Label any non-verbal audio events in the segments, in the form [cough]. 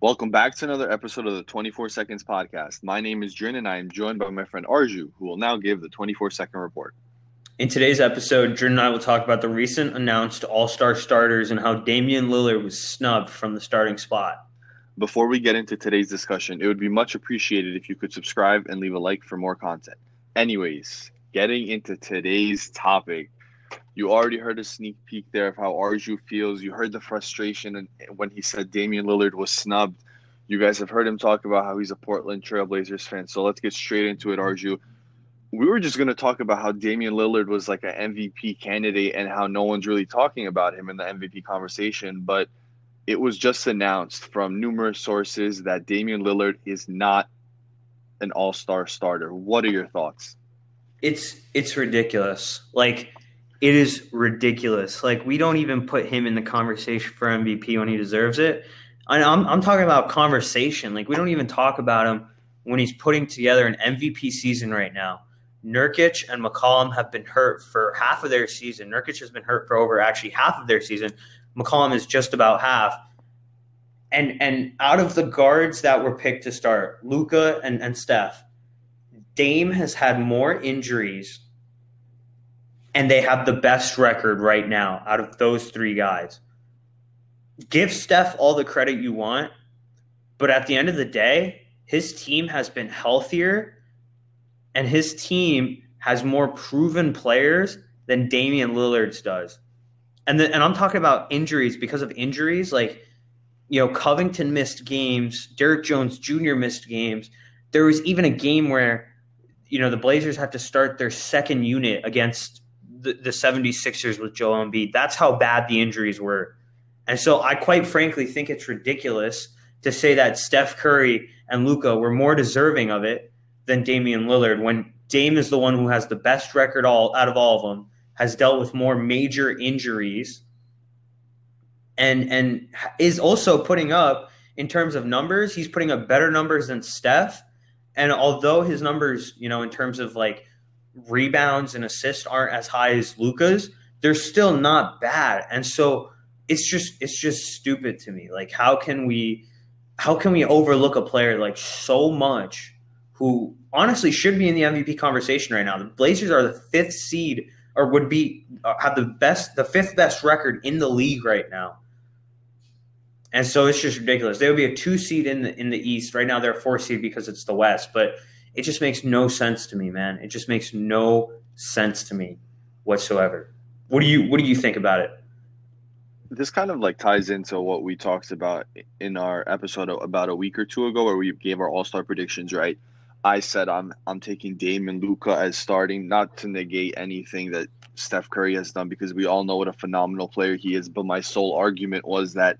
Welcome back to another episode of the 24 Seconds Podcast. My name is Drin and I am joined by my friend Arju, who will now give the 24 second report. In today's episode, Drin and I will talk about the recent announced All Star starters and how Damian Lillard was snubbed from the starting spot. Before we get into today's discussion, it would be much appreciated if you could subscribe and leave a like for more content. Anyways, getting into today's topic, you already heard a sneak peek there of how Arju feels. You heard the frustration and when he said Damian Lillard was snubbed. You guys have heard him talk about how he's a Portland Trailblazers fan. So let's get straight into it, Arju. We were just going to talk about how Damian Lillard was like an MVP candidate and how no one's really talking about him in the MVP conversation. But it was just announced from numerous sources that Damian Lillard is not an all star starter. What are your thoughts? It's it's ridiculous. Like it is ridiculous. Like we don't even put him in the conversation for MVP when he deserves it. And I'm I'm talking about conversation. Like we don't even talk about him when he's putting together an MVP season right now. Nurkic and McCollum have been hurt for half of their season. Nurkic has been hurt for over actually half of their season. McCollum is just about half. And and out of the guards that were picked to start, Luka and, and Steph, Dame has had more injuries and they have the best record right now out of those three guys. Give Steph all the credit you want, but at the end of the day, his team has been healthier and his team has more proven players than Damian Lillard's does. And the, and I'm talking about injuries because of injuries like you know Covington missed games, Derrick Jones Jr. missed games. There was even a game where you know the Blazers had to start their second unit against the, the 76ers with Joel Embiid. That's how bad the injuries were. And so I quite frankly think it's ridiculous to say that Steph Curry and Luka were more deserving of it than Damian Lillard when Dame is the one who has the best record all out of all of them, has dealt with more major injuries, and and is also putting up in terms of numbers, he's putting up better numbers than Steph. And although his numbers, you know, in terms of like rebounds and assists aren't as high as Luka's, they're still not bad. And so it's just it's just stupid to me. Like how can we how can we overlook a player like so much who honestly should be in the MVP conversation right now? The Blazers are the fifth seed or would be uh, have the best the fifth best record in the league right now. And so it's just ridiculous. They would be a two seed in the in the East. Right now they're a four seed because it's the West, but it just makes no sense to me, man. It just makes no sense to me whatsoever. What do you what do you think about it? This kind of like ties into what we talked about in our episode about a week or two ago where we gave our all-star predictions, right? I said I'm I'm taking Dame and Luka as starting, not to negate anything that Steph Curry has done because we all know what a phenomenal player he is. But my sole argument was that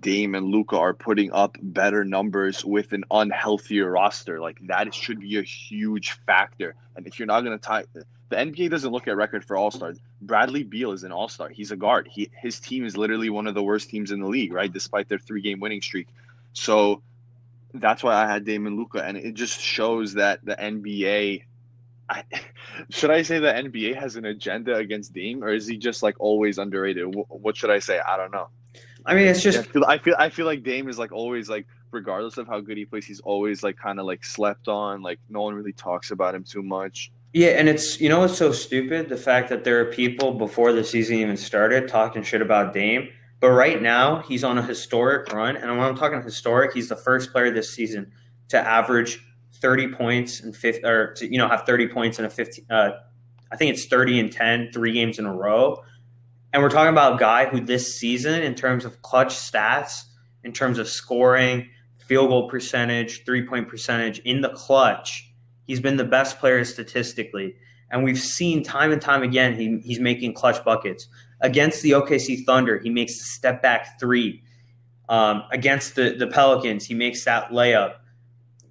Dame and Luka are putting up better numbers with an unhealthier roster. Like that should be a huge factor. And if you're not going to tie, the NBA doesn't look at record for All Stars. Bradley Beal is an All Star. He's a guard. He his team is literally one of the worst teams in the league, right? Despite their three game winning streak. So that's why I had Dame and Luka, and it just shows that the NBA. I, [laughs] should I say the NBA has an agenda against Dame, or is he just like always underrated? What should I say? I don't know. I mean, it's just I feel, I feel I feel like Dame is like always like regardless of how good he plays, he's always like kind of like slept on. Like no one really talks about him too much. Yeah, and it's you know it's so stupid? The fact that there are people before the season even started talking shit about Dame, but right now he's on a historic run, and when I'm talking historic, he's the first player this season to average 30 points and 50 or to, you know have 30 points in a 15 uh, I think it's 30 and 10 three games in a row and we're talking about a guy who this season, in terms of clutch stats, in terms of scoring, field goal percentage, three point percentage in the clutch, he's been the best player statistically. And we've seen time and time again he, he's making clutch buckets. Against the OKC Thunder, he makes a step back three. Um, against the, the Pelicans, he makes that layup.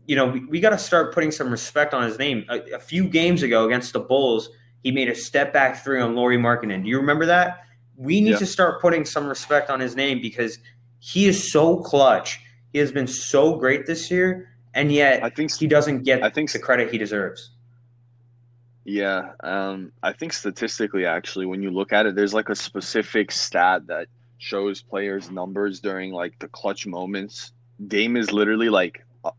You know, we, we got to start putting some respect on his name. A, a, few games ago against the Bulls, he made a step back three on Lauri Markkanen. Do you remember that? We need yeah. to start putting some respect on his name because he is so clutch. He has been so great this year, and yet I think he doesn't get I think the credit he deserves. Yeah, um, I think statistically, actually, when you look at it, there's like a specific stat that shows players' numbers during like the clutch moments Dame is literally like uh,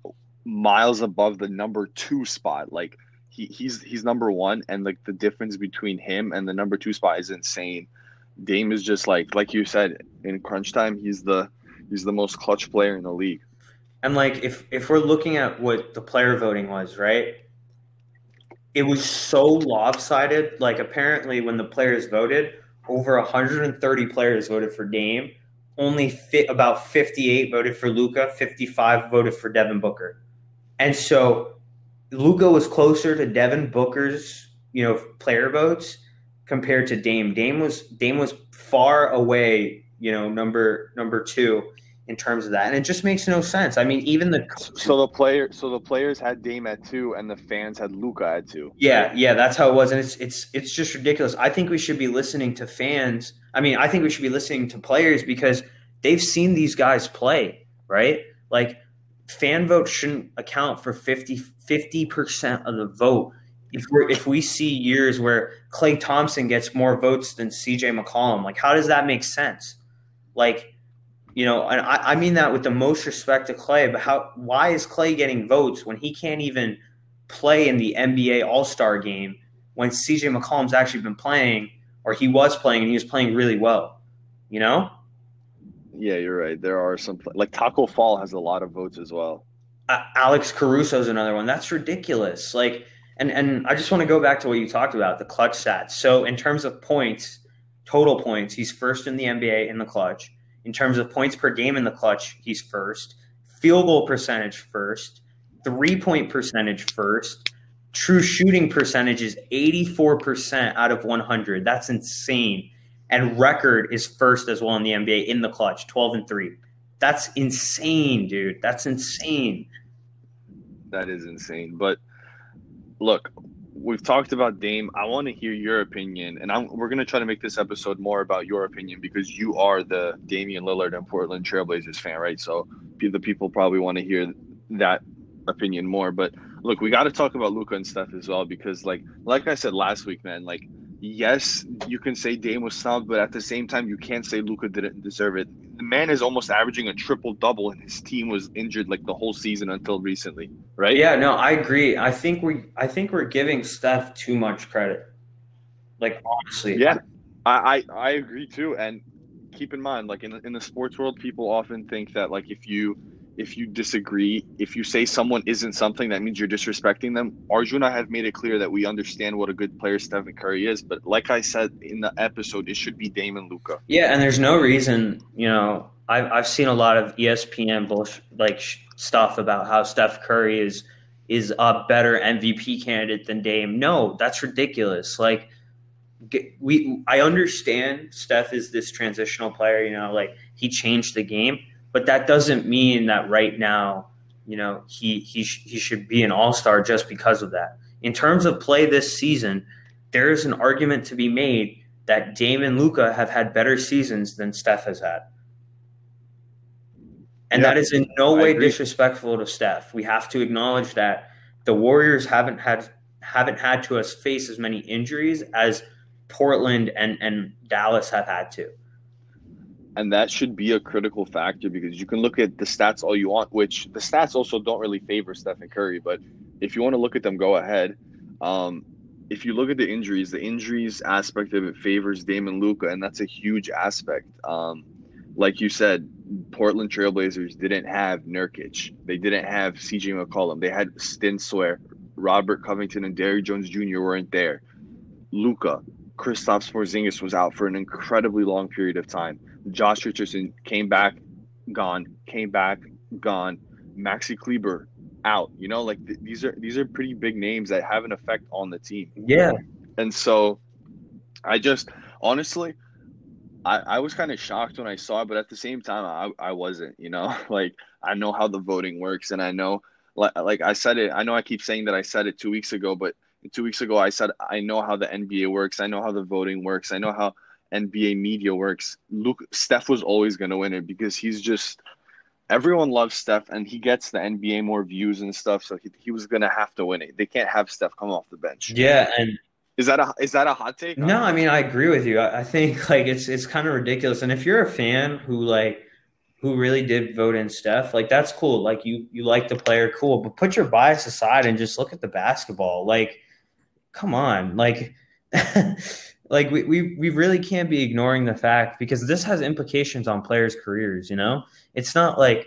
miles above the number two spot. Like he, he's he's number one, and like the difference between him and the number two spot is insane. Dame is just like like you said in crunch time, he's the he's the most clutch player in the league. And like if if we're looking at what the player voting was, right? It was so lopsided. Like apparently when the players voted, over 130 players voted for Dame. Only fit about 58 voted for Luka, 55 voted for Devin Booker. And so Luka was closer to Devin Booker's, you know, player votes compared to Dame. Dame was Dame was far away, you know, number number two in terms of that, and it just makes no sense. I mean, even the so the player so the players had Dame at two, and the fans had Luka at two. Yeah, yeah, that's how it was, and it's it's it's just ridiculous. I think we should be listening to fans. I mean, I think we should be listening to players because they've seen these guys play, right? Like fan vote shouldn't account for 50 percent of the vote. If we if we see years where Klay Thompson gets more votes than C.J. McCollum, like how does that make sense? Like, you know, and I, I mean that with the most respect to Klay, but how? Why is Klay getting votes when he can't even play in the NBA All Star game when C.J. McCollum's actually been playing, or he was playing and he was playing really well? You know. Yeah, you're right. There are some like Tacko Fall has a lot of votes as well. Uh, Alex Caruso is another one. That's ridiculous. Like, and and I just want to go back to what you talked about the clutch stats. So in terms of points, total points, he's first in the NBA in the clutch. In terms of points per game in the clutch, he's first. Field goal percentage first. Three point percentage first. True shooting percentage is 84% out of 100. That's insane and record is first as well in the NBA in the clutch, 12 and 3. That's insane, dude. That's insane. That is insane. But look, we've talked about Dame. I want to hear your opinion, and I'm, we're going to try to make this episode more about your opinion because you are the Damian Lillard and Portland Trailblazers fan, right? So the people probably want to hear that opinion more. But look, we got to talk about Luka and Steph as well because, like, like I said last week, man, like yes, you can say Dame was snubbed, but at the same time, you can't say Luka didn't deserve it. The man is almost averaging a triple double, and his team was injured like the whole season until recently, right? Yeah, no, I agree. I think we, I think we're giving Steph too much credit. Like honestly, yeah, I, I, I agree too. And keep in mind, like in in the sports world, people often think that like if you if you disagree, if you say someone isn't something, that means you're disrespecting them. Arjuna have made it clear that we understand what a good player Stephen Curry is, but like I said in the episode, it should be Dame and Luka. Yeah, and there's no reason, you know, I've I've seen a lot of ESPN bullshit, like stuff about how Steph Curry is is a better MVP candidate than Dame. No, that's ridiculous. Like we I understand Steph is this transitional player, you know, like he changed the game but that doesn't mean that right now, you know, he he sh- he should be an all star just because of that. In terms of play this season, there is an argument to be made that Dame and Luka have had better seasons than Steph has had. And yeah, that is in no way disrespectful to Steph. We have to acknowledge that the Warriors haven't had haven't had to us face as many injuries as Portland and, and Dallas have had to and that should be a critical factor because you can look at the stats all you want, which the stats also don't really favor Stephen Curry. But if you want to look at them, go ahead. Um, if you look at the injuries, the injuries aspect of it favors Dame and Luka, and that's a huge aspect. Um, like you said, Portland Trailblazers didn't have Nurkic. They didn't have CJ McCollum. They had Stinswear, Robert Covington, and Derrick Jones Jr. weren't there. Luka, Kristaps Porzingis was out for an incredibly long period of time. Josh Richardson came back, gone, came back, gone. Maxi Kleber out. You know, like th- these are these are pretty big names that have an effect on the team. Yeah. And so, I just honestly, I, I was kind of shocked when I saw it, but at the same time, I, I wasn't. You know, [laughs] like I know how the voting works, and I know, like, like I said it. I know I keep saying that I said it two weeks ago, but two weeks ago I said I know how the NBA works. I know how the voting works. I know how NBA media works, Luke Steph was always going to win it because he's just everyone loves Steph and he gets the NBA more views and stuff, so he, he was going to have to win it. They can't have Steph come off the bench. Yeah, and is that a is that a hot take? No, I mean I agree with you. I, I think [laughs] like it's it's kind of ridiculous. And if you're a fan who like who really did vote in Steph, like that's cool. Like you you like the player, cool, but put your bias aside and just look at the basketball. Like, come on, like. [laughs] like we, we we really can't be ignoring the fact because this has implications on players' careers, you know? It's not like,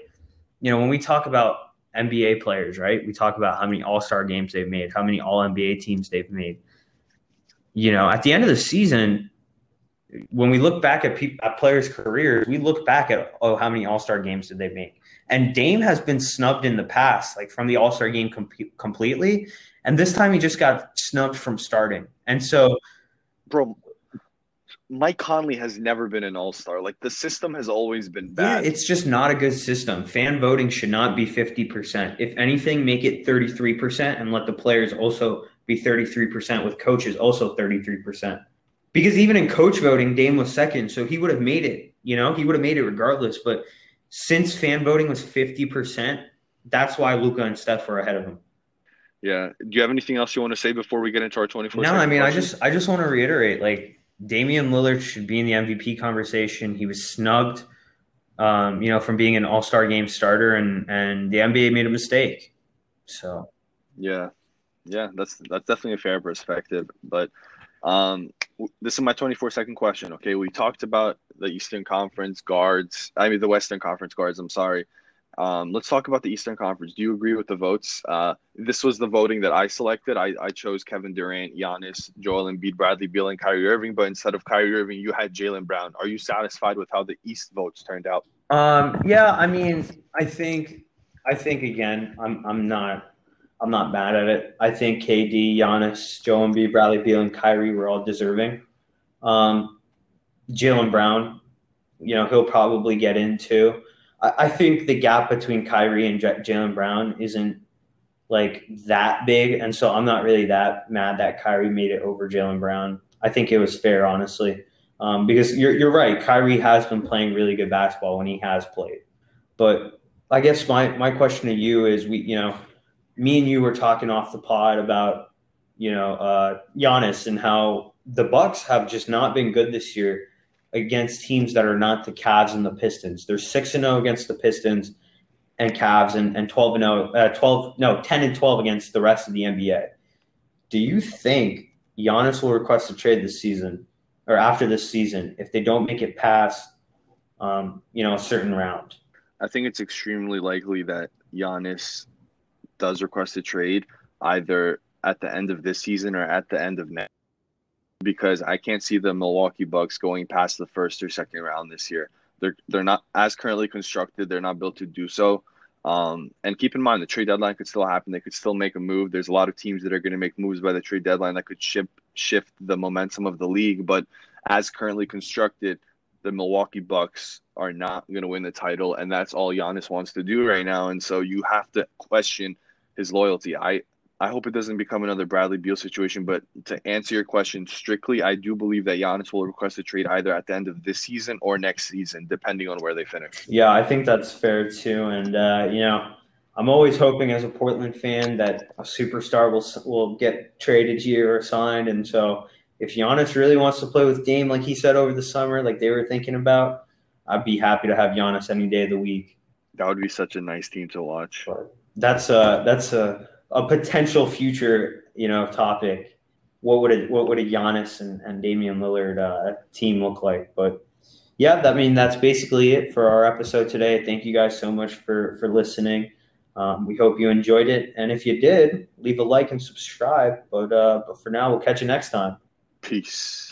you know, when we talk about NBA players, right? We talk about how many all-star games they've made, how many all NBA teams they've made. You know, at the end of the season, when we look back at, pe- at players' careers, we look back at oh, how many All Star games did they make? And Dame has been snubbed in the past, like from the All Star game com- completely, and this time he just got snubbed from starting. And so, bro, Mike Conley has never been an All Star. Like the system has always been bad. Yeah, it's just not a good system. Fan voting should not be fifty percent. If anything, make it thirty three percent, and let the players also be thirty three percent with coaches also thirty three percent. Because even in coach voting, Dame was second, so he would have made it. You know, he would have made it regardless. But since fan voting was fifty percent, that's why Luka and Steph were ahead of him. Yeah. Do you have anything else you want to say before we get into our twenty four? No, I mean? I just I just want to reiterate, like Damian Lillard should be in the MVP conversation. He was snubbed, um, you know, from being an All Star game starter, and and the NBA made a mistake. So. Yeah, yeah, that's that's definitely a fair perspective, but um, this is my 24 second question. Okay, we talked about the Eastern Conference guards. I mean, the Western Conference guards. I'm sorry. Um, let's talk about the Eastern Conference. Do you agree with the votes? Uh, this was the voting that I selected. I, I chose Kevin Durant, Giannis, Joel Embiid, Bradley Beal, and Kyrie Irving. But instead of Kyrie Irving, you had Jaylen Brown. Are you satisfied with how the East votes turned out? Um, yeah, I mean, I think, I think again, I'm, I'm not I'm not mad at it. I think KD, Giannis, Joel Embiid, Bradley Beal, and Kyrie were all deserving. Um, Jaylen Brown, you know, he'll probably get into. I, think the gap between Kyrie and J- Jaylen Brown isn't like that big, and so I'm not really that mad that Kyrie made it over Jaylen Brown. I think it was fair, honestly, um, because you're you're right. Kyrie has been playing really good basketball when he has played, but I guess my my question to you is, we you know me and you were talking off the pod about you know uh, Giannis and how the Bucks have just not been good this year against teams that are not the Cavs and the Pistons. They're six and zero oh against the Pistons and Cavs, and, and twelve and 0, uh, twelve no ten and twelve against the rest of the NBA. Do you think Giannis will request a trade this season or after this season if they don't make it past um, you know a certain round? I think it's extremely likely that Giannis does request a trade, either at the end of this season or at the end of next, because I can't see the Milwaukee Bucks going past the first or second round this year. They're they're not as currently constructed. They're not built to do so. Um, and keep in mind, the trade deadline could still happen. They could still make a move. There's a lot of teams that are going to make moves by the trade deadline that could shift shift the momentum of the league. But as currently constructed, the Milwaukee Bucks are not going to win the title, and that's all Giannis wants to do right now. And so you have to question his loyalty. I I hope it doesn't become another Bradley Beal situation. But to answer your question strictly, I do believe that Giannis will request a trade either at the end of this season or next season, depending on where they finish. Yeah, I think that's fair too. And uh, you know, I'm always hoping as a Portland fan that a superstar will will get traded here or signed. And so, if Giannis really wants to play with Dame, like he said over the summer, like they were thinking about, I'd be happy to have Giannis any day of the week. That would be such a nice team to watch. But that's a that's a, a potential future you know topic. What would it what would a Giannis and, and Damian Lillard uh, team look like? But yeah, I mean that's basically it for our episode today. Thank you guys so much for for listening. Um, we hope you enjoyed it, and if you did, leave a like and subscribe. But uh, but for now, we'll catch you next time. Peace.